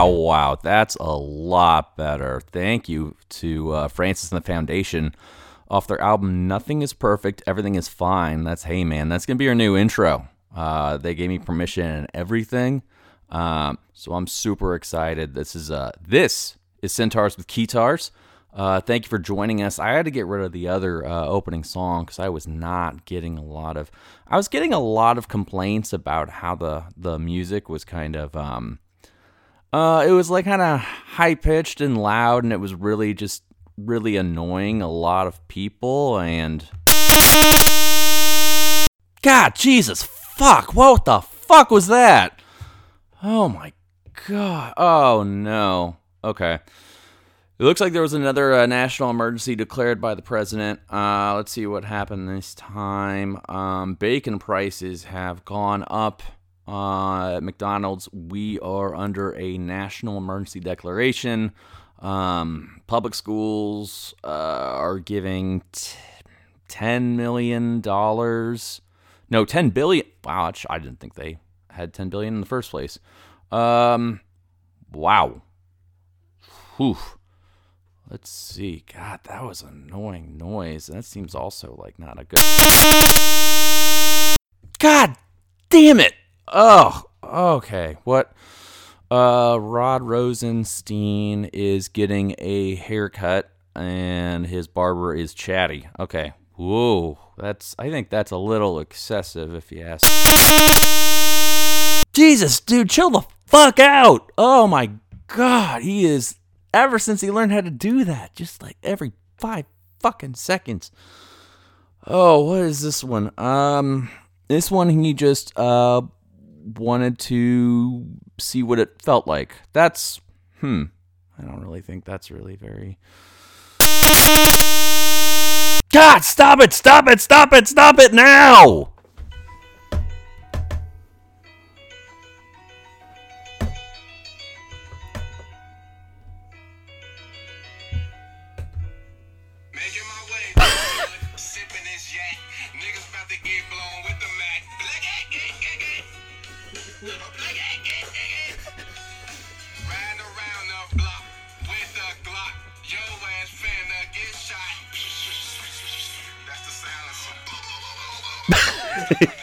Wow, wow. That's a lot better. Thank you to uh, Francis and the Foundation off their album Nothing is Perfect, Everything is Fine. That's Hey Man. That's going to be our new intro. Uh, they gave me permission and everything. Um, so I'm super excited. This is uh, this is Centaurs with Keytars. Uh, thank you for joining us. I had to get rid of the other uh, opening song because I was not getting a lot of. I was getting a lot of complaints about how the the music was kind of. Um, uh, it was like kind of high pitched and loud, and it was really just really annoying a lot of people. And God, Jesus, fuck! What the fuck was that? Oh my god! Oh no. Okay. It looks like there was another uh, national emergency declared by the president. Uh, let's see what happened this time. Um, bacon prices have gone up. Uh, at McDonald's, we are under a national emergency declaration. Um, public schools uh, are giving t- $10 million. No, 10 billion. Wow, I didn't think they had 10 billion in the first place. Um, wow. Whew. Let's see. God, that was annoying noise. That seems also like not a good. God damn it! Oh, okay. What? Uh, Rod Rosenstein is getting a haircut, and his barber is chatty. Okay. Whoa, that's. I think that's a little excessive, if you ask. Jesus, dude, chill the fuck out! Oh my god, he is ever since he learned how to do that. Just like every five fucking seconds. Oh, what is this one? Um, this one he just uh wanted to see what it felt like. That's hmm. I don't really think that's really very. God, stop it! Stop it! Stop it! Stop it now! Riding around the block with a Glock. Yo ass finna get shot. That's the. Uh,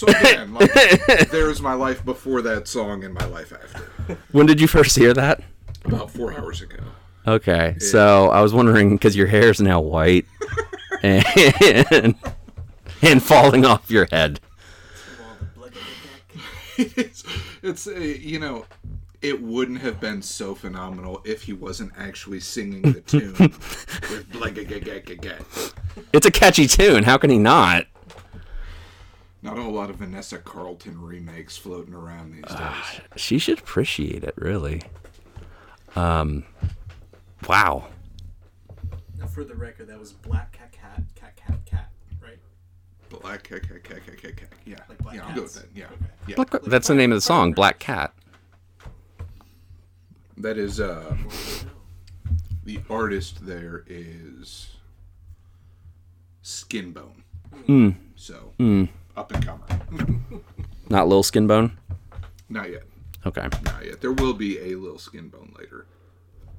so, again, like, there's my life before that song and my life after. When did you first hear that? About four hours ago. Okay, so I was wondering because your hair is now white and and falling off your head. it's, it's uh, you know, it wouldn't have been so phenomenal if he wasn't actually singing the tune with It's a catchy tune. How can he not? Not a whole lot of Vanessa Carlton remakes floating around these days. She should appreciate it, really. Um, wow. Now, for the record, that was black cat cat cat cat cat, right? Black cat, cat, cat, cat, cat, cat. Yeah, Like black yeah, I'll go with that. Yeah, Okay. yeah. Black- That's the name of the song, Black Cat. That is uh, the artist. There is Skinbone. Hmm. So up and comer. Not Lil Skinbone. Not yet. Okay. Not yet. There will be a little Skinbone later.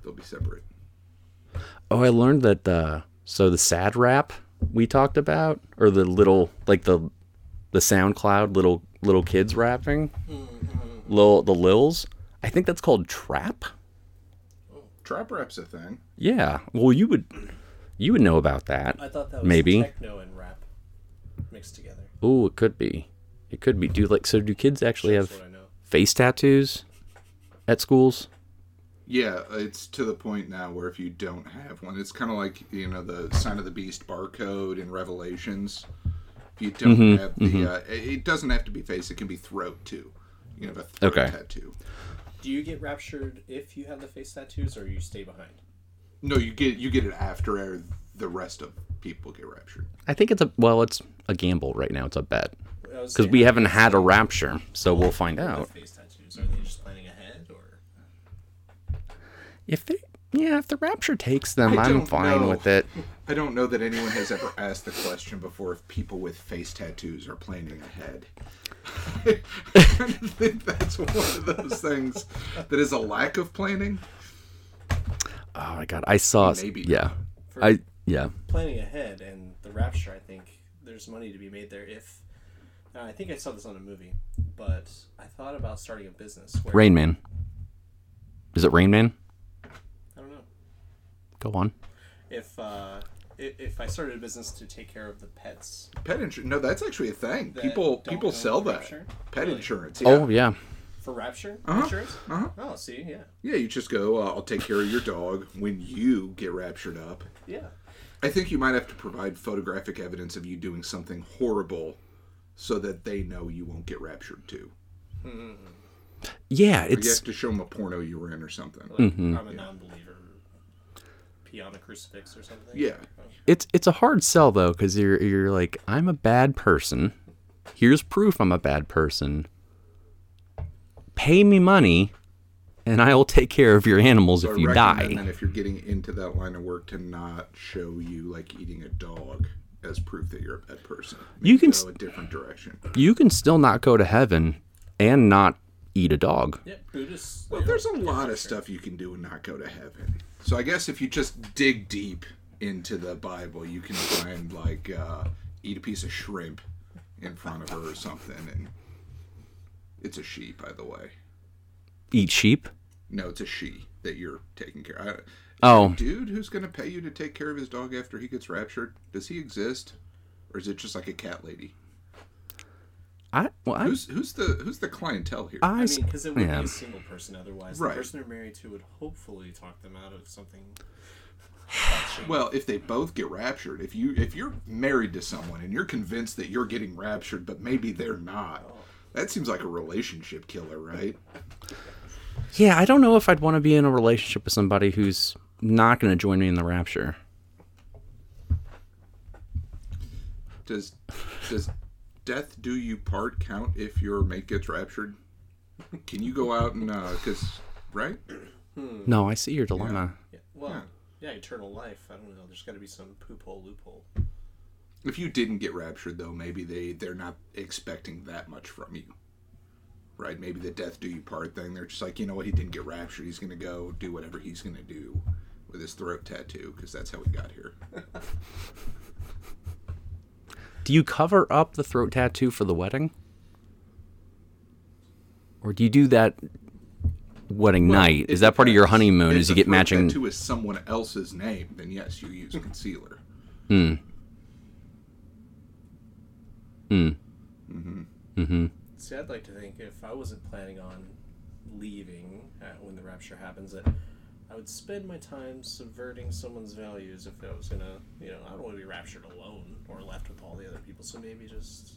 They'll be separate. Oh, I learned that. Uh, so the sad rap we talked about, or the little like the the SoundCloud little little kids rapping, lil the lils. I think that's called trap. Trap rap's a thing. Yeah. Well, you would you would know about that. I thought that was Maybe. techno and rap mixed together. Oh, it could be. It could be. Do like so? Do kids actually have what I know. face tattoos at schools? Yeah, it's to the point now where if you don't have one, it's kind of like you know the sign of the beast barcode in Revelations. If you don't Mm-hmm, have the, uh, it it doesn't have to be face; it can be throat too. You have a throat Okay. tattoo. Do you get raptured if you have the face tattoos, or you stay behind? No, you get you get it after the rest of people get raptured. I think it's a well, it's a gamble right now. It's a bet because we haven't had a rapture, so we'll find out. Are they just planning ahead, or If they, yeah, if the rapture takes them, I I'm fine know. with it. I don't know that anyone has ever asked the question before if people with face tattoos are planning ahead. I kind of think that's one of those things that is a lack of planning. Oh my god, I saw. Maybe yeah, For- I yeah. planning ahead and the rapture? I think there's money to be made there. If now, I think I saw this on a movie, but I thought about starting a business. Where, Rain Man. Is it Rain Man? I don't know Go on. if uh, i- if I started a business to take care of the pets. Pet insurance? No, that's actually a thing. That People don't people go sell that. rapture? Pet Really? insurance. Yeah. Oh yeah. For rapture Uh-huh. insurance? Uh-huh. Oh, see, yeah, Yeah, you just go. Uh, I'll take care of your dog when you get raptured up. yeah. I think you might have to provide photographic evidence of you doing something horrible, so that they know you won't get raptured too. Yeah, Or you it's have to show them a porno you were in or something. Like, Mm-hmm. I'm a non-believer. Pee on a crucifix or something. Yeah. it's it's a hard sell though because you're you're like I'm a bad person. Here's proof I'm a bad person. Pay me money, and I will take care of your animals So if I you die. And if you're getting into that line of work, to not show you like eating a dog as proof that you're a bad person. You can go s- a different direction. You can still not go to heaven and not eat a dog. Yeah, Buddhists. Well, there's a lot of stuff you can do and not go to heaven. So I guess if you just dig deep into the Bible, you can find like uh, eat a piece of shrimp in front of her or something, and it's a sheep, by the way. Eat sheep. No, it's a she that you're taking care. of. Oh, dude who's going to pay you to take care of his dog after he gets raptured? Does he exist, or is it just like a cat lady? I well, I, Who's who's the who's the clientele here? I mean, because it would yeah. be a single person otherwise. Right. The person they're married to would hopefully talk them out of something. Well, if they both get raptured, if you if you're married to someone and you're convinced that you're getting raptured, but maybe they're not, oh. that seems like a relationship killer, right? Yeah, I don't know if I'd want to be in a relationship with somebody who's not going to join me in the rapture. Does does death do you part count if your mate gets raptured? Can you go out and uh, because right? Hmm. No, I see your dilemma. Yeah. Well, yeah. eternal life. I don't know. There's got to be some poop hole loophole. If you didn't get raptured, though, maybe they they're not expecting that much from you, right? Maybe the death do you part thing. They're just like, you know what? He didn't get raptured. He's gonna go do whatever he's gonna do with his throat tattoo because that's how he got here. Do you cover up the throat tattoo for the wedding? Or do you do that wedding night? Is that part of your honeymoon? Is you get matching? tattoo is someone else's name, then yes, you use concealer. Hmm. Hmm. Mm-hmm. See, I'd like to think if I wasn't planning on leaving at, when the rapture happens, that I would spend my time subverting someone's values if I was gonna, you know, I don't want to be raptured alone or left with all the other people. So maybe just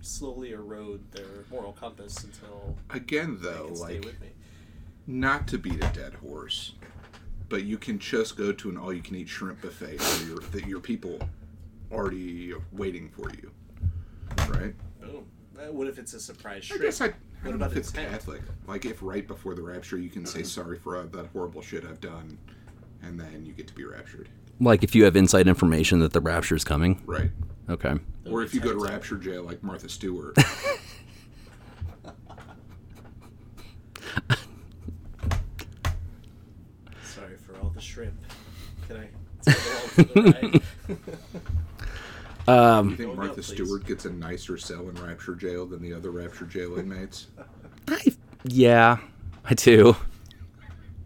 slowly erode their moral compass until Again, though, like with me. not to beat a dead horse, but you can just go to an all-you-can-eat shrimp buffet where your that your people already waiting for you, right? Boom. Uh, what if it's a surprise I trip? guess I, I What don't know if it's intent? Catholic. Like if right before the rapture you can say sorry for uh, that horrible shit I've done, and then you get to be raptured, Like if you have inside information that the rapture is coming. right? Okay. Or if you go to rapture jail like Martha Stewart. Sorry for all the shrimp. Can I Um, You think Martha. Stewart gets a nicer cell in rapture jail than the other rapture jail inmates? I yeah, I do.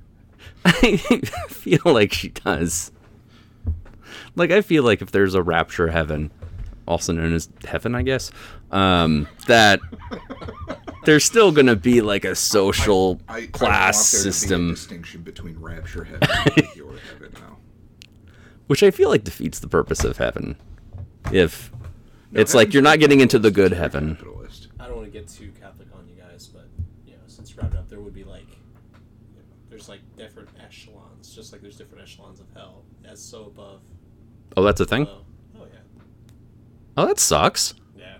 I feel like she does. Like I feel like if there's a rapture heaven, also known as heaven, I guess, um, that there's still going to be like a social I, I class want there To be a system, distinction between rapture heaven and pure heaven now. which I feel like defeats the purpose of heaven. If No, it's like you're not getting into the good heaven. capitalist. I don't want to get too Catholic on you guys, but you know, since you brought it up, there would be like, you know, there's like different echelons, just like there's different echelons of hell, as so above. Oh, that's a thing. below. Oh yeah, Oh, that sucks. yeah,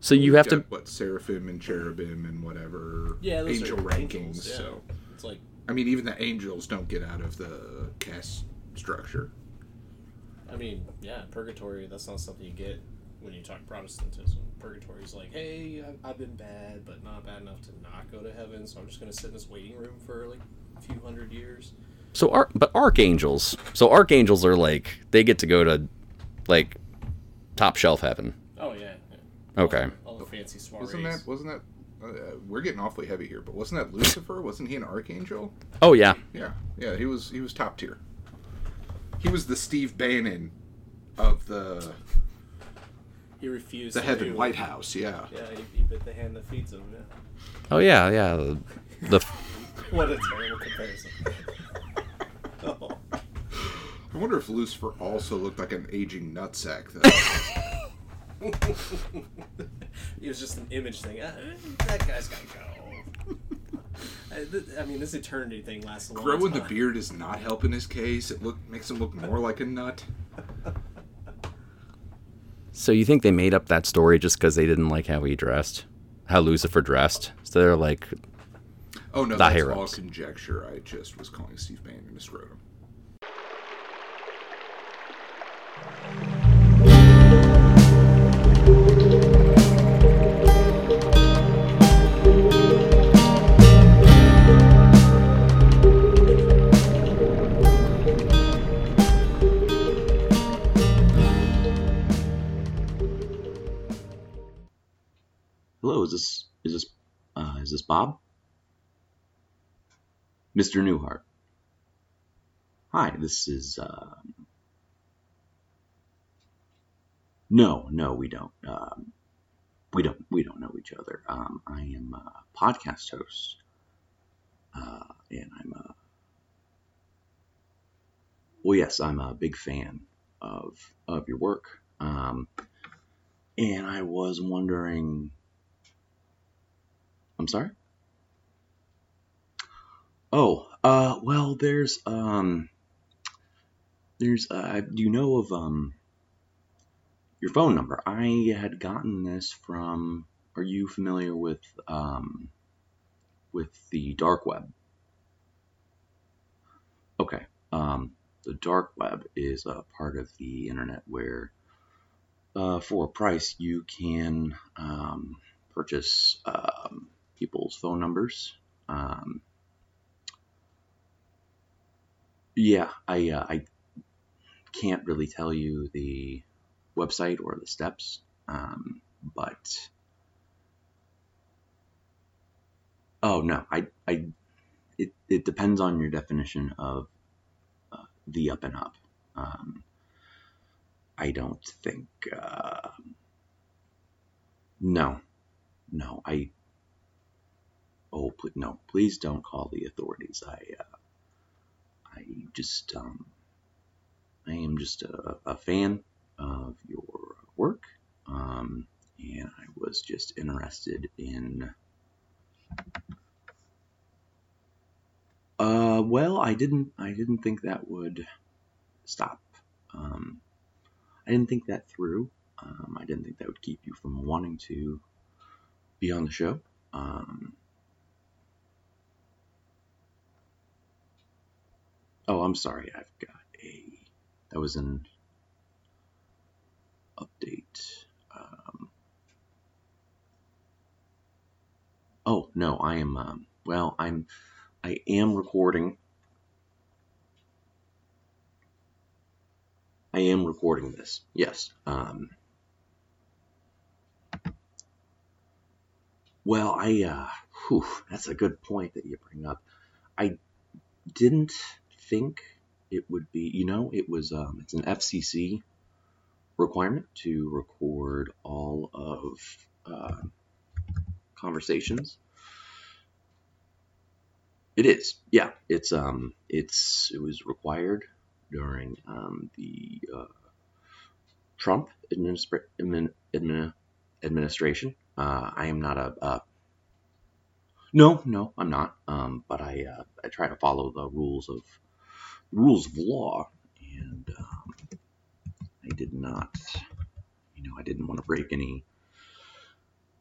So you have to. Got, what seraphim and cherubim and whatever yeah. Those angel are rankings. angels, yeah. So it's like, I mean, even the angels don't get out of the caste structure. I mean, yeah, purgatory. That's not something you get when you talk Protestantism. Purgatory is like, hey, I've, I've been bad, but not bad enough to not go to heaven, so I'm just gonna sit in this waiting room for like a few hundred years. So, arch, but archangels. So archangels are like they get to go to, like, top shelf heaven. Oh yeah. yeah. Okay. All the fancy soirees. Wasn't that? Wasn't that? Uh, we're getting awfully heavy here, but wasn't that Lucifer? wasn't he an archangel? Oh yeah. Yeah, yeah. He was. He was top tier. He was the Steve Bannon of the He refused. the to Heaven do- White House. Yeah. Yeah, he, he bit the hand that feeds him. Yeah. Oh yeah. Yeah. The, the What a terrible comparison. oh. I wonder if Lucifer also looked like an aging nutsack. Though. it was just an image thing. Uh, that guy's gotta go. Uh, I, mean, this eternity thing lasts a long time. Growing the beard is not helping his case. It look makes him look more like a nut. so you think they made up that story just because they didn't like how he dressed, how Lucifer dressed? So they're like, Oh no, The that's higher all conjecture. I just was calling Steve Bannon a scrotum. Hello, is this is this uh, is this Bob? Mr. Newhart. Hi, this is. Um... No, no, we don't. Um, we don't. We don't know each other. Um, I am a podcast host, uh, and I'm a. Well, yes, I'm a big fan of of your work. Um, and I was wondering. I'm sorry. Oh, uh, well, there's um, there's uh, do you know of um, your phone number? I had gotten this from. Are you familiar with um, with the dark web? Okay. Um, the dark web is a part of the internet where, uh, for a price, you can um, purchase um, people's phone numbers. Um, yeah, I uh, I can't really tell you the website or the steps, um, but oh no, I I it it depends on your definition of uh, the up and up. Um, I don't think. Uh, no, no, I. Oh pl- no! Please don't call the authorities. I, uh, I just, um, I am just a, a fan of your work, um, and I was just interested in. Uh, well, I didn't, I didn't think that would stop. Um, I didn't think that through. Um, I didn't think that would keep you from wanting to be on the show. Um, oh, I'm sorry. I've got a. That was an update. Um, oh no, I am. Um, well, I'm. I am recording. I am recording this. Yes. Um, well, I. Uh, whew, that's a good point that you bring up. I didn't think it would be. You know, it was. Um, it's an FCC requirement to record all of uh, conversations. It is, yeah. It's um, it's it was required during um, the uh, Trump administra- admin, admin, administration. Uh, I am not a, a no, no, I'm not. Um, but I uh, I try to follow the rules of rules of law, and um, I did not. You know, I didn't want to break any,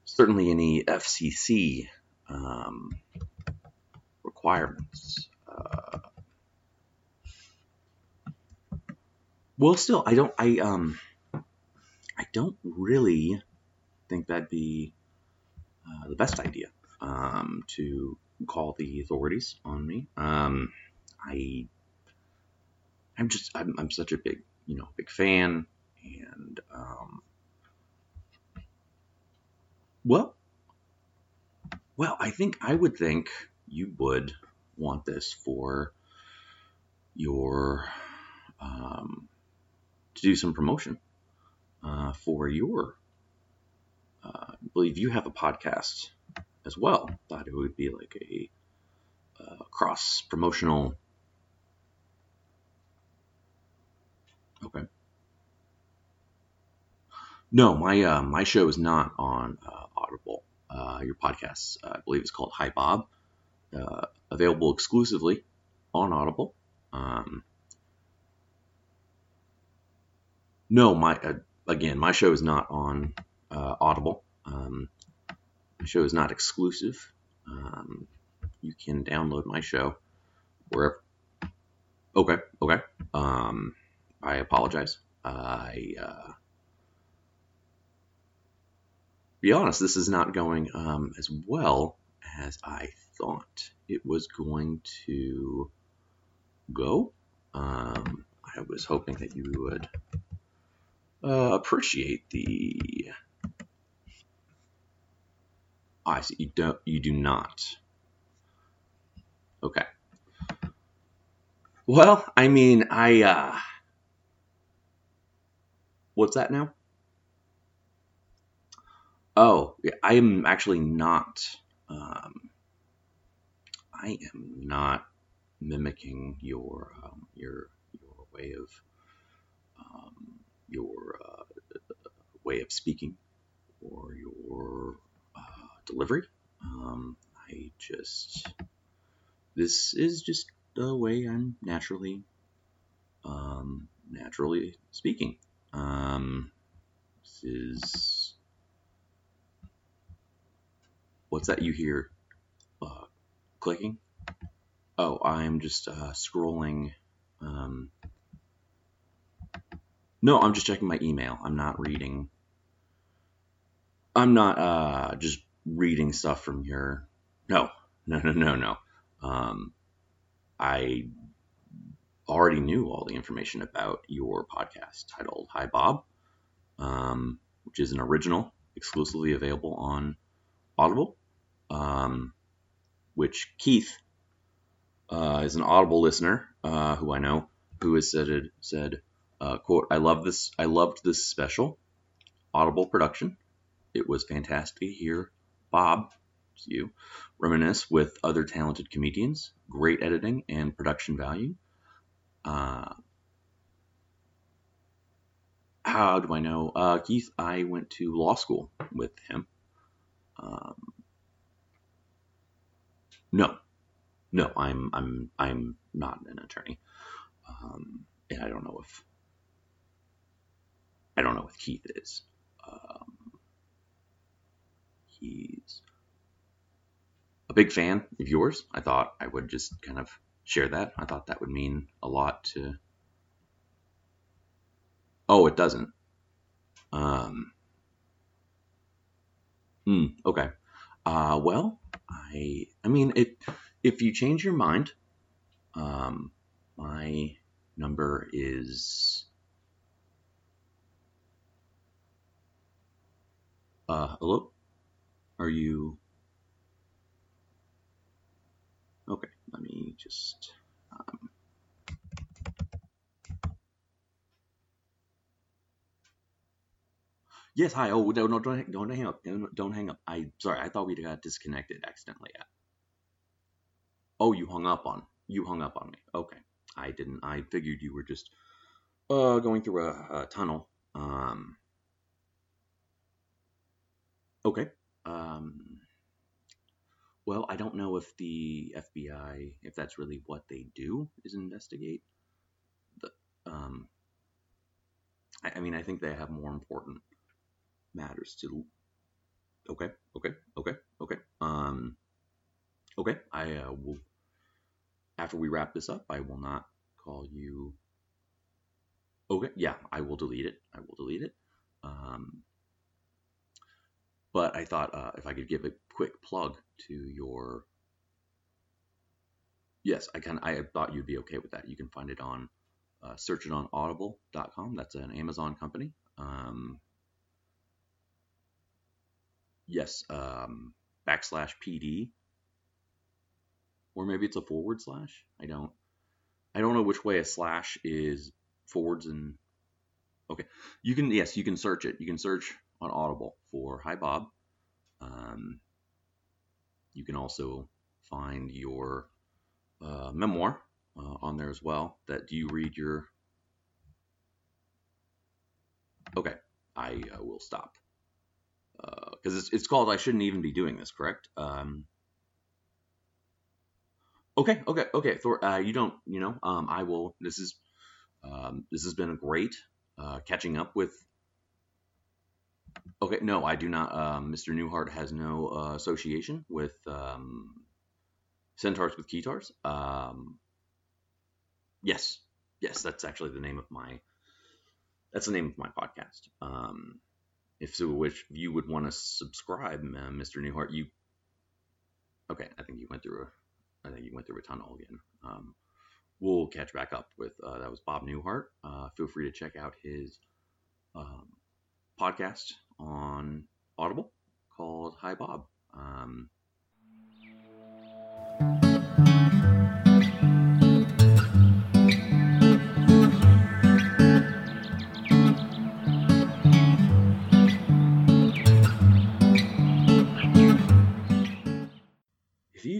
certainly any FCC um, requirements. Uh, well, still, I don't. I um, I don't really think that'd be uh, the best idea um, to call the authorities on me. Um, I, I'm just, I'm, I'm such a big, you know, big fan, and um, well, well, I think I would think you would want this for your um, to do some promotion uh, for your. Uh, I believe you have a podcast as well. Thought it would be like a uh, cross promotional. Okay. No, my uh, my show is not on uh, Audible. Uh, your podcast, uh, I believe, is called Hi Bob. Uh, available exclusively on Audible. Um, no, my uh, again, my show is not on Audible. Um, my show is not exclusive. Um, you can download my show wherever. Okay, okay. Um, I apologize. I uh, be honest, this is not going um, as well as I thought it was going to go. Um, I was hoping that you would uh, appreciate the. I see. You don't. You do not. Okay. Well, I mean, I. Uh, what's that now? Oh, I am actually not. Um, I am not mimicking your um, your your way of um, your uh, way of speaking or your uh, delivery. Um, I just this is just the way I'm naturally um, naturally speaking. Um, this is what's that you hear uh, clicking? Oh, I'm just uh, scrolling. Um, no, I'm just checking my email. I'm not reading. I'm not uh, just reading stuff from your. No, no, no, no, no. Um, I already knew all the information about your podcast titled Hi Bob, um, which is an original exclusively available on Audible, um, which Keith uh, is an Audible listener uh, who I know who has said said uh, quote I love this I loved this special Audible production. It was fantastic to hear Bob, you, reminisce with other talented comedians. Great editing and production value. Uh, how do I know? Uh, Keith, I went to law school with him. Um, no, no, I'm I'm I'm not an attorney, um, and I don't know if I don't know if Keith is. Um, he's a big fan of yours. I thought I would just kind of share that. I thought that would mean a lot to. Oh, it doesn't. Um. Hmm. Okay. Uh. Well, I. I mean, it. If you change your mind, um, my number is. Uh. Hello. Are you? Okay. Let me just. Um, Yes, hi. Oh, no, no, don't, hang- don't hang up. Don't, don't hang up. I sorry. I thought we got disconnected accidentally. Oh, you hung up on. You hung up on me. Okay, I didn't. I figured you were just uh going through a, a tunnel. Um. Okay. Um. Well, I don't know if the FBI, if that's really what they do, is investigate. The um. I, I mean, I think they have more important matters to. Okay. Okay. Okay. Okay. Um. Okay. I uh, will. After we wrap this up, I will not call you. Okay. Yeah, I will delete it. I will delete it. Um. But I thought uh, if I could give a quick plug to your. Yes, I can. I thought you'd be okay with that. You can find it on. Uh, search it on audible.com. That's an Amazon company. Um, yes, um, backslash PD, or maybe it's a forward slash. I don't, I don't know which way a slash is forwards and. Okay, you can yes, you can search it. You can search on Audible for Hi Bob. Um, you can also find your uh, memoir uh, on there as well. That do you read your? Okay, I uh, will stop because it's it's called. I shouldn't even be doing this. Correct. Um, okay, okay, okay. Thor, uh, you don't. You know. Um, I will. This is. Um, this has been great. Uh, catching up with. Okay, no, I do not. Um, Mr. Newhart has no uh, association with um, Centaurs with Keytars. Um, yes, yes, that's actually the name of my. That's the name of my podcast. Um, if so, which you would want to subscribe, uh, Mr. Newhart, you. Okay, I think you went through a. I think you went through a tunnel again. Um, we'll catch back up with uh, that was Bob Newhart. Uh, feel free to check out his um, podcast on Audible called Hi Bob. Um,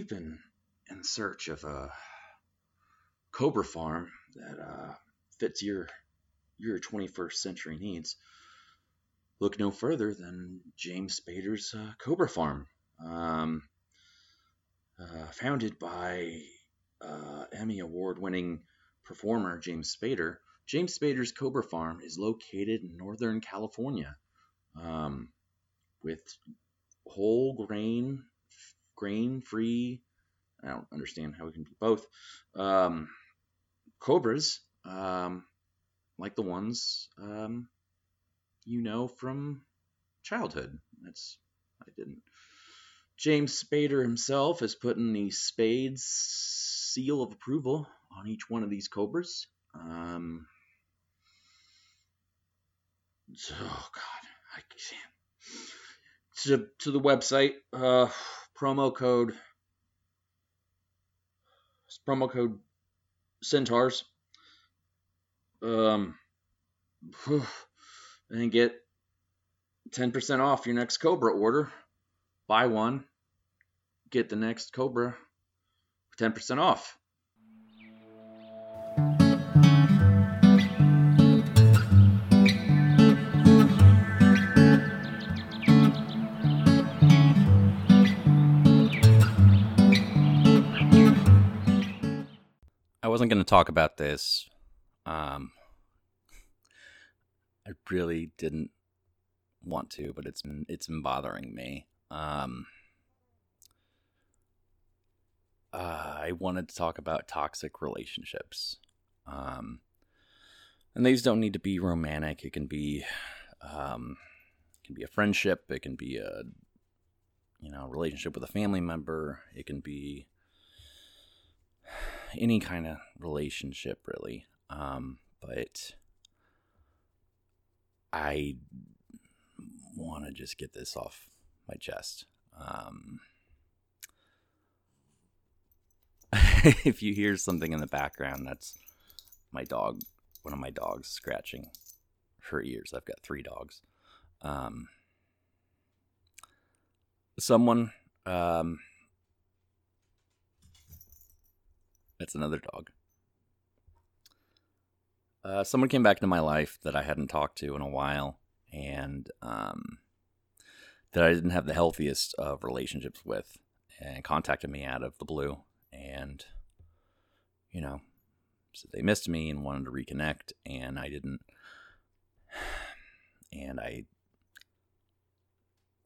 you've been in search of a cobra farm that uh, fits your your 21st century needs, look no further than James Spader's uh, Cobra Farm, um, uh, founded by uh, Emmy Award-winning performer James Spader. James Spader's Cobra Farm is located in Northern California, um, with whole grain, grain-free. I don't understand how we can be both. Um, cobras, um, like the ones um, you know from childhood. That's I didn't. James Spader himself has put in the Spades seal of approval on each one of these cobras. Um, so, oh God, I can't. To, to the website, uh, promo code, promo code Centaurs. Um, and get 10% off your next Cobra order. Buy one, get the next Cobra 10% off. Wasn't going to talk about this. Um, I really didn't want to, but it's been it's been bothering me. Um, uh, I wanted to talk about toxic relationships. Um, and these don't need to be romantic. It can be, um, it can be a friendship. It can be a, you know, relationship with a family member. It can be any kind of relationship, really. Um, but I want to just get this off my chest. Um, if you hear something in the background, that's my dog, one of my dogs scratching her ears. I've got three dogs. um, someone, um, that's another dog. Uh, someone came back into my life that I hadn't talked to in a while, and um, that I didn't have the healthiest of relationships with, and contacted me out of the blue, and you know, said they missed me and wanted to reconnect, and I didn't, and I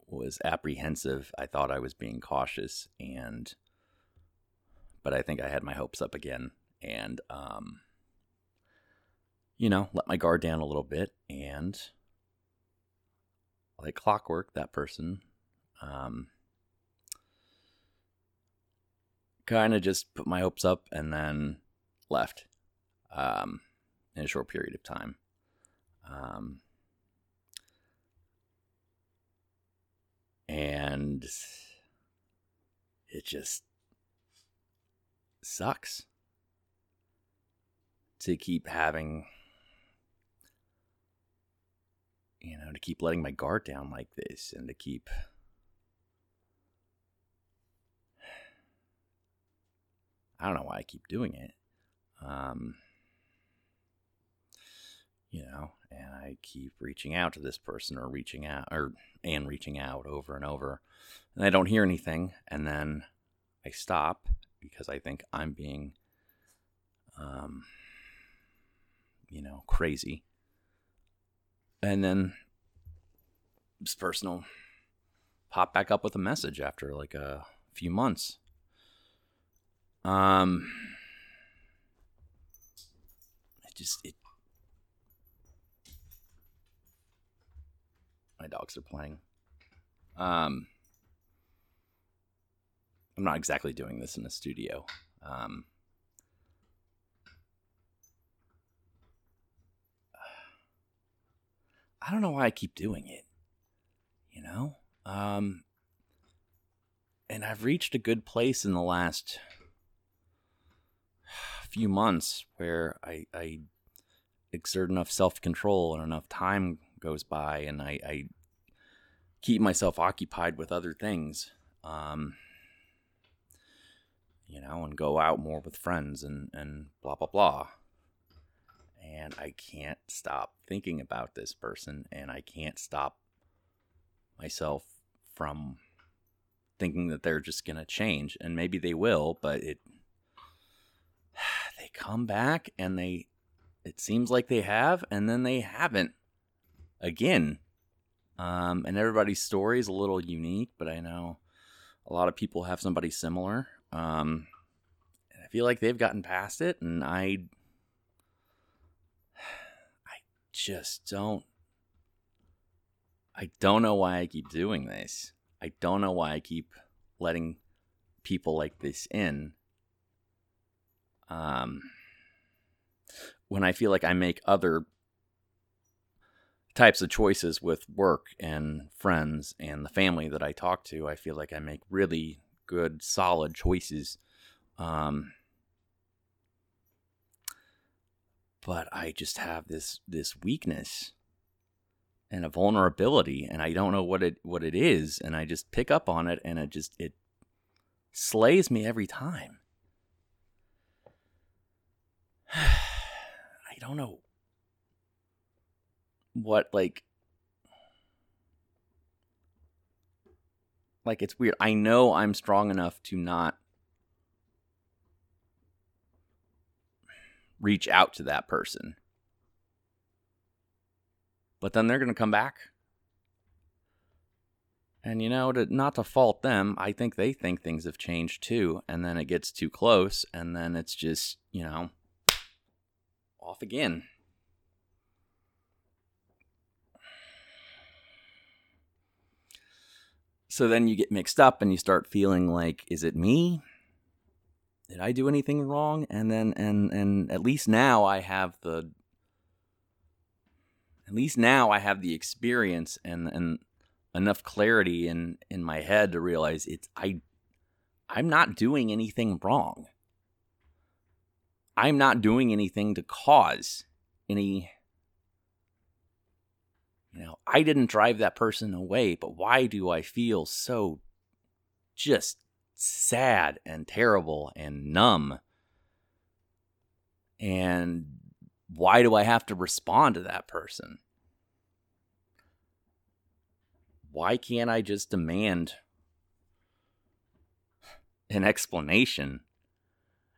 was apprehensive. I thought I was being cautious, and but I think I had my hopes up again, and um you know, let my guard down a little bit and like clockwork, that person um, kind of just put my hopes up and then left um, in a short period of time. Um, and it just sucks to keep having you know, to keep letting my guard down like this and to keep I don't know why I keep doing it. Um you know, and I keep reaching out to this person or reaching out or and reaching out over and over. And I don't hear anything and then I stop because I think I'm being um you know, crazy and then this person will pop back up with a message after like a few months. Um, it just it. My dogs are playing. Um, I'm not exactly doing this in a studio. Um, I don't know why I keep doing it. You know? Um and I've reached a good place in the last few months where I I exert enough self-control and enough time goes by and I, I keep myself occupied with other things. Um you know, and go out more with friends and, and blah blah blah. And I can't stop thinking about this person and I can't stop myself from thinking that they're just going to change and maybe they will but it they come back and they it seems like they have and then they haven't again. Um, and everybody's story is a little unique but i know a lot of people have somebody similar um, i feel like they've gotten past it and i just don't. I don't know why I keep doing this. I don't know why I keep letting people like this in. Um, when I feel like I make other types of choices with work and friends and the family that I talk to, I feel like I make really good, solid choices. Um, but I just have this this weakness and a vulnerability and I don't know what it what it is and I just pick up on it and it just it slays me every time. I don't know what like like it's weird. I know I'm strong enough to not reach out to that person. But then they're going to come back. And you know, to, not to fault them, I think they think things have changed too. And then it gets too close, and then it's just, you know, off again. So then you get mixed up and you start feeling like, is it me? did I do anything wrong? And then and and at least now I have the at least now I have the experience and and enough clarity in in my head to realize it's I I'm not doing anything wrong. I'm not doing anything to cause any you know, I didn't drive that person away, but why do I feel so just sad and terrible and numb? And why do I have to respond to that person? Why can't I just demand an explanation?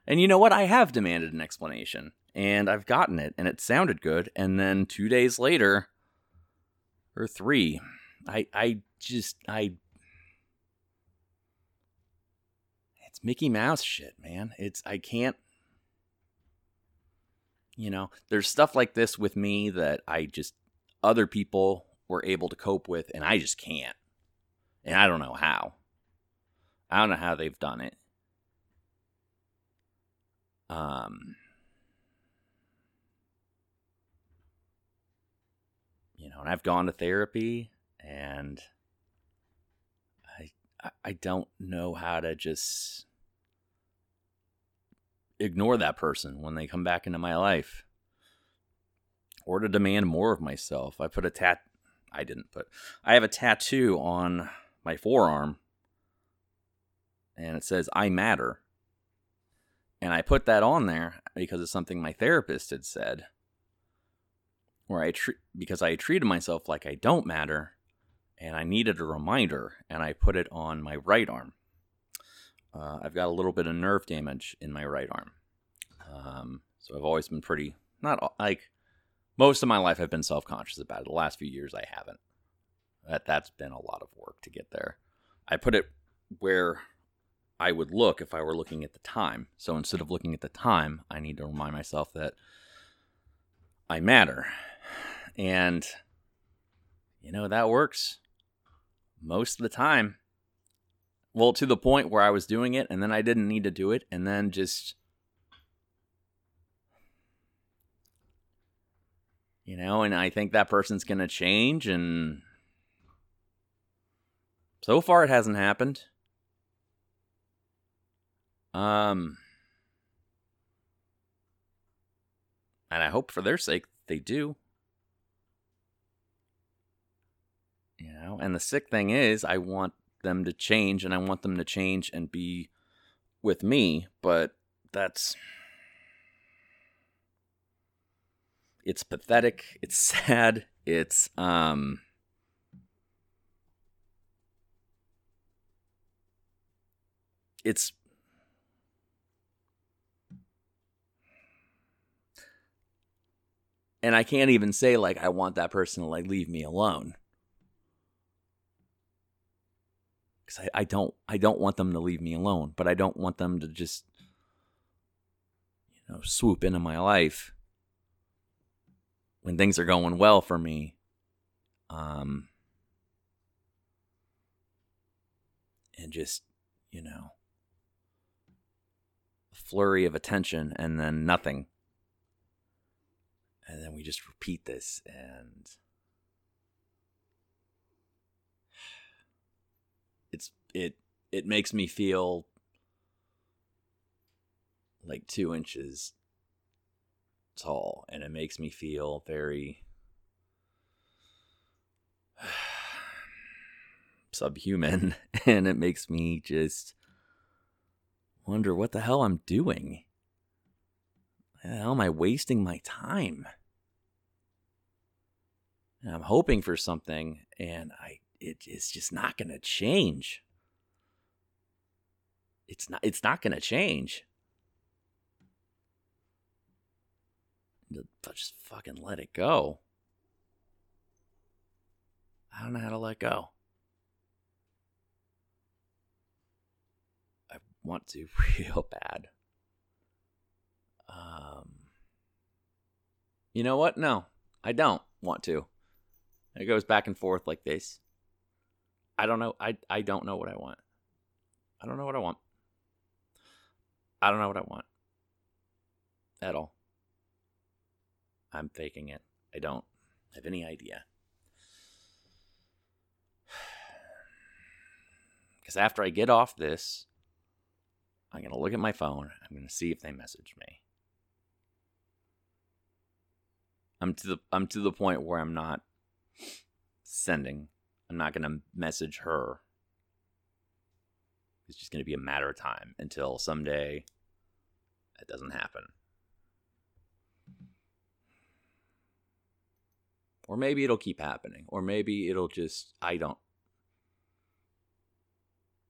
And you know what? I have demanded an explanation and I've gotten it and it sounded good. And then two days later, or three, I, I just, I, it's Mickey Mouse shit, man. It's, I can't, you know, there's stuff like this with me that I just, other people were able to cope with and I just can't. And I don't know how. I don't know how they've done it. Um, know, and I've gone to therapy and I I don't know how to just ignore that person when they come back into my life or to demand more of myself. I put a tat I didn't put I have a tattoo on my forearm and it says I matter. And I put that on there because it's something my therapist had said where I treat because I treated myself like I don't matter, and I needed a reminder, and I put it on my right arm. Uh, I've got a little bit of nerve damage in my right arm, um, so I've always been pretty not like most of my life. I've been self conscious about it. The last few years, I haven't. That that's been a lot of work to get there. I put it where I would look if I were looking at the time. So instead of looking at the time, I need to remind myself that I matter and, you know, that works most of the time. Well, to the point where I was doing it and then I didn't need to do it. And then just, you know, and I think that person's going to change. And so far, it hasn't happened. Um, and I hope for their sake they do. You know, and the sick thing is, I want them to change and I want them to change and be with me, but that's. It's pathetic. It's sad. It's, um. It's and I can't even say like I want that person to like leave me alone. Because I, I don't I don't want them to leave me alone, but I don't want them to just you know swoop into my life when things are going well for me. Um, and just you know a flurry of attention and then nothing and then we just repeat this and it's it it makes me feel like two inches tall and it makes me feel very subhuman and it makes me just wonder what the hell I'm doing. How am I wasting my time? And I'm hoping for something and I it is just not going to change. It's not it's not going to change. Just fucking let it go. I don't know how to let go. I want to real bad. Um You know what? No, I don't want to. It goes back and forth like this. I don't know. I I don't know what I want. I don't know what I want. I don't know what I want. At all. I'm faking it. I don't have any idea. Because after I get off this, I'm going to look at my phone. I'm going to see if they message me. I'm to the I'm to the point where I'm not sending. I'm not going to message her. It's just going to be a matter of time until someday it doesn't happen. Or maybe it'll keep happening. Or maybe it'll just, I don't,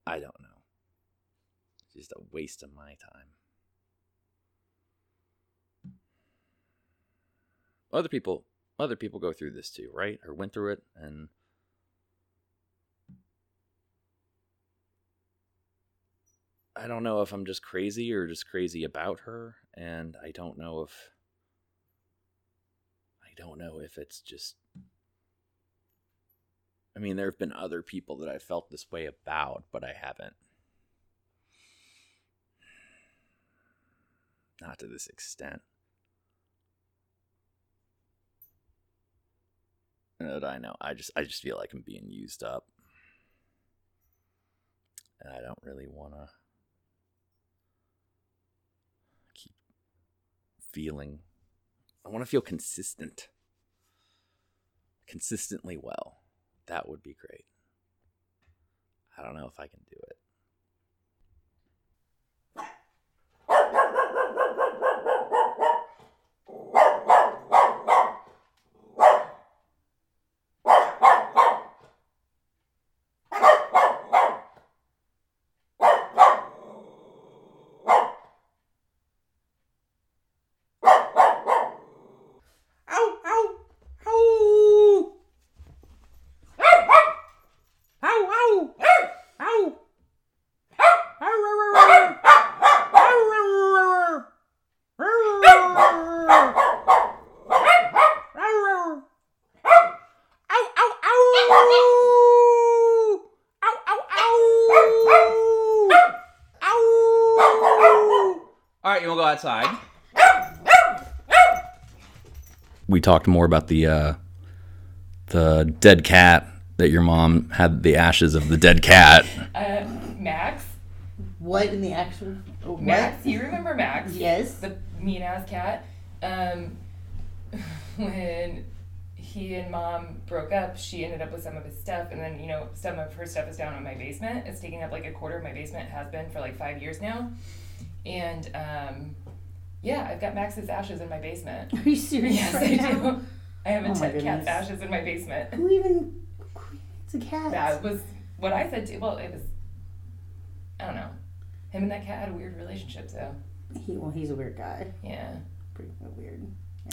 I don't know. It's just a waste of my time. Other people, other people go through this too, right? Or went through it and I don't know if I'm just crazy or just crazy about her and I don't know if I don't know if it's just I mean, there have been other people that I felt this way about, but I haven't. Not to this extent. That I know. I just I just feel like I'm being used up. And I don't really wanna feeling I wanna feel consistent. Consistently well. That would be great. I don't know if I can do it. Right, you want to go outside? We talked more about the uh, the dead cat that your mom had the ashes of the dead cat. Uh, Max. What in the actual? oh, what? Max, you remember Max? Yes. The mean ass cat. Um, when he and mom broke up, she ended up with some of his stuff, and then you know some of her stuff is down in my basement. It's taking up like a quarter of my basement. Has been for like five years now, and um, yeah, I've got Max's ashes in my basement. Are you serious Yes, right I now? do. I have a Oh my cat's ashes in my basement. Who even? It's a cat. That was what I said to. Well, it was. I don't know. Him and that cat had a weird relationship, so He, well, he's a weird guy. yeah. Pretty weird.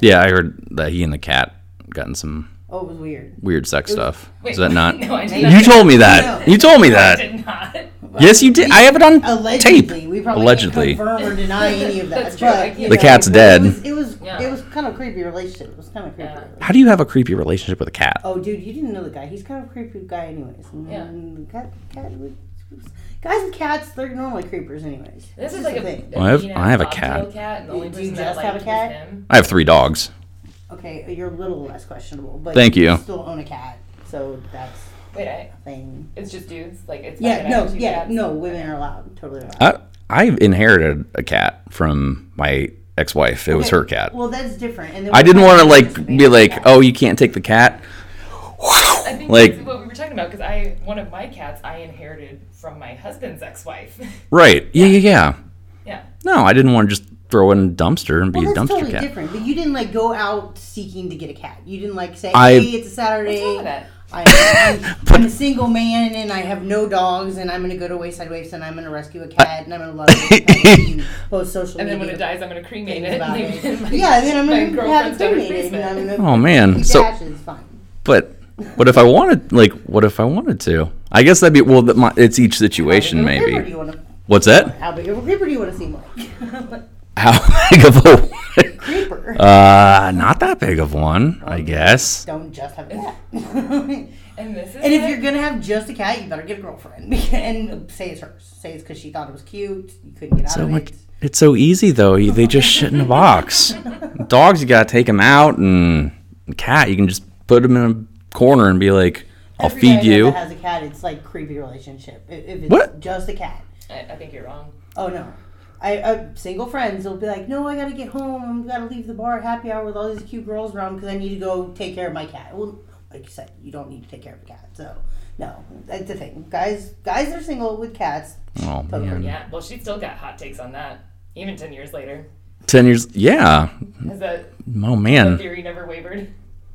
Yeah, I heard that he and the cat gotten some Oh, it was weird. weird sex stuff. Wait, Is that not? No, I did You told me that. No. You told me I that. did not. Yes, you did. I have it on Allegedly, tape. we probably Allegedly. can't confirm or deny any of that. That's true, I But, can't- The know, cat's but dead. It was it was, Yeah. it was kind of a creepy relationship. It was kind of creepy. Yeah. How do you have a creepy relationship with a cat? Oh, dude, you didn't know the guy. He's kind of a creepy guy, anyways. And, Yeah. and cat, cat, guys with cats, they're normally creepers, anyways. This It's is just like a a, thing. Well, I have- I have a bobtail cat. cat, and the only Do you person that just have a liked cat? him. I have three dogs. Okay, you're a little less questionable, but Thank you. still own a cat, so that's Wait, I, a thing. it's just dudes. Like it's Yeah, no, yeah, cats? no, women are allowed, totally allowed. I I inherited a cat from my ex-wife. It was her cat. Well, that's different. And I didn't want to like be like, cat. oh, you can't take the cat. I think Like- that's what we were talking about because I one of my cats I inherited from my husband's ex-wife. Right? Yeah, yeah, yeah. yeah. No, I didn't want to just throw it in a dumpster and be Well, a that's dumpster totally cat. different. But you didn't like go out seeking to get a cat. You didn't like say, I- "Hey, it's a Saturday. What's wrong with that? I, I'm, I'm a single man and I have no dogs, and I'm gonna go to Wayside Waifs and I'm gonna rescue a cat and I'm gonna love it and post social And then when it dies, I'm gonna cremate things it. about and it. it yeah, then I'm gonna have it cremated and I'm gonna Oh man. keep So, the. Fine. but what if I wanted? Like, what if I wanted to? I guess that'd be well. That my, it's each situation, How big of a creeper do maybe. wanna, What's that? how big of a creeper do you want to seem like? How big of a? Creeper. Uh, not that big of one, I guess. Don't just have a cat. And this is And if what- you're gonna have just a cat, you better get a girlfriend and say it's hers. Say it's because she thought it was cute. You couldn't get out So of much. it. It's so easy though. You- They just shit in a box. Dogs, you gotta take them out, and cat, you can just put them in a corner and be like, "I'll Every guy feed you." That has a cat. It's like creepy relationship. If if it's What? just a cat. I, I think you're wrong. Oh no. I, I single friends will be like, no, I gotta get home. I gotta leave the bar at happy hour with all these cute girls around because I need to go take care of my cat. Well, like you said, you don't need to take care of a cat. So no, that's the thing. Guys, guys are single with cats. Oh Totally. man. Yeah, well, she still got hot takes on that, even 10 years later. Ten years. Yeah. Has that Oh man. theory never wavered?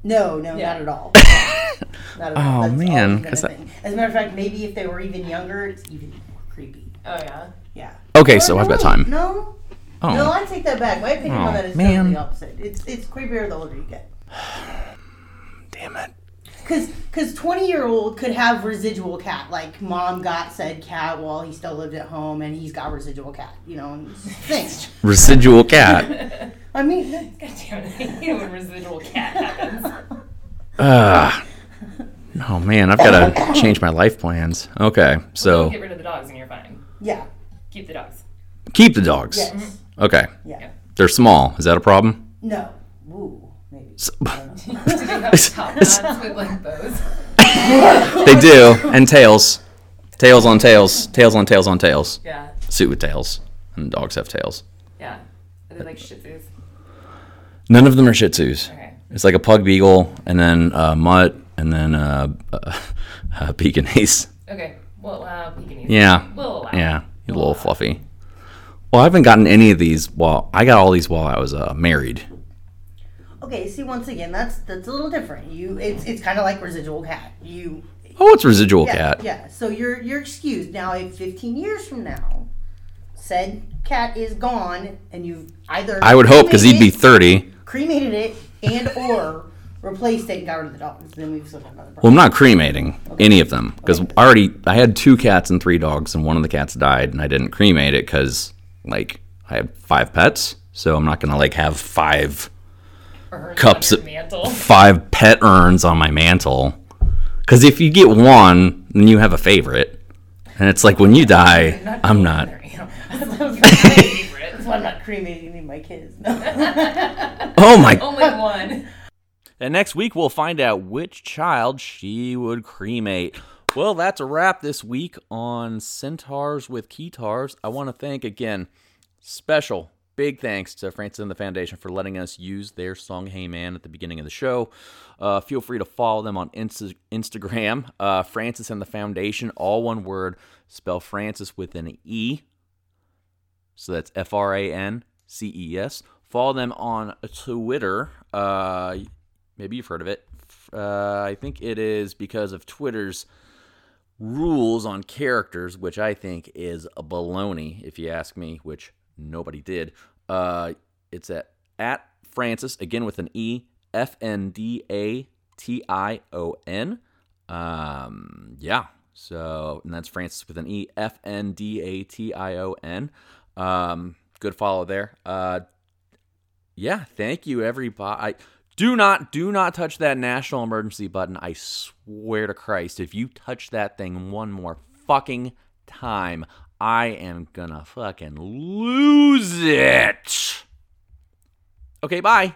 No, no, Yeah. not at all. not at Oh. That's man, always been 'cause a that- thing. As a matter of fact, maybe if they were even younger, it's even more creepy. Oh, yeah. Yeah. Okay, Or so I've got time. No. Oh. No, I take that back. My opinion Oh, on that is man. totally opposite. It's it's creepier the older you get. Damn it. Cause, cause twenty year old could have residual cat. Like mom got said cat while he still lived at home, and he's got residual cat. You know, and it's. Residual cat. I mean, that- God damn it. I hate when residual cat happens. Ah. Oh man, I've got to change my life plans. Okay, Don't so get rid of the dogs and you're fine. yeah, Keep the dogs. keep the dogs. yes, Okay, yeah. they're small. Is that a problem? No, ooh, maybe. S- I don't they have top knots with like bows? They do, and tails, tails on tails, tails on tails on tails. Yeah. Suit with tails, and dogs have tails. Yeah. Are they like shih tzus? None of them are Shih Tzus. Okay. It's like a pug beagle, and then uh, mutt, and then a, uh, uh, Pekingese. Okay. Well, uh, Pekingese. Yeah, We'll allow yeah, a little fluffy. Well, I haven't gotten any of these. While I got all these while I was uh, married. Okay, see, once again, that's that's a little different. You, it's it's kind of like residual cat. You, Oh, it's residual yeah, cat. yeah. So you're you're excused now. If 15 years from now, said cat is gone, and you've either I would hope because he'd be thirty. cremated it and or replaced it and got rid of the dogs, then we've still got another Well. I'm not cremating any of them because I already I had two cats and three dogs, and one of the cats died, and I didn't cremate it because like I had five pets, so I'm not gonna like have five Cups of- five pet urns on my mantle. Because if you get one, then you have a favorite, and it's like when you die, I'm not. That's why I'm not cremating any of my kids. No. Oh my Only one. And next week, we'll find out which child she would cremate. Well, that's a wrap this week on Centaurs with Keytars. I want to thank again, special big thanks to Frances and the Foundation for letting us use their song Hey Man at the beginning of the show. Uh, feel free to follow them on Insta- Instagram, uh, Frances and the Foundation, all one word. Spell Francis with an E. So that's F R A N C E S. Follow them on Twitter. Uh, maybe you've heard of it. Uh, I think it is because of Twitter's rules on characters, which I think is a baloney, if you ask me, which nobody did. Uh, it's at at Francis again with an E F N D A T I O N. Um, yeah. So and that's Francis with an E F N D A T I O N. Um, good follow there. Uh, yeah, thank you everybody. I, do not do not touch that national emergency button. I swear to Christ, if you touch that thing one more fucking time, I am gonna fucking lose it. Okay, bye.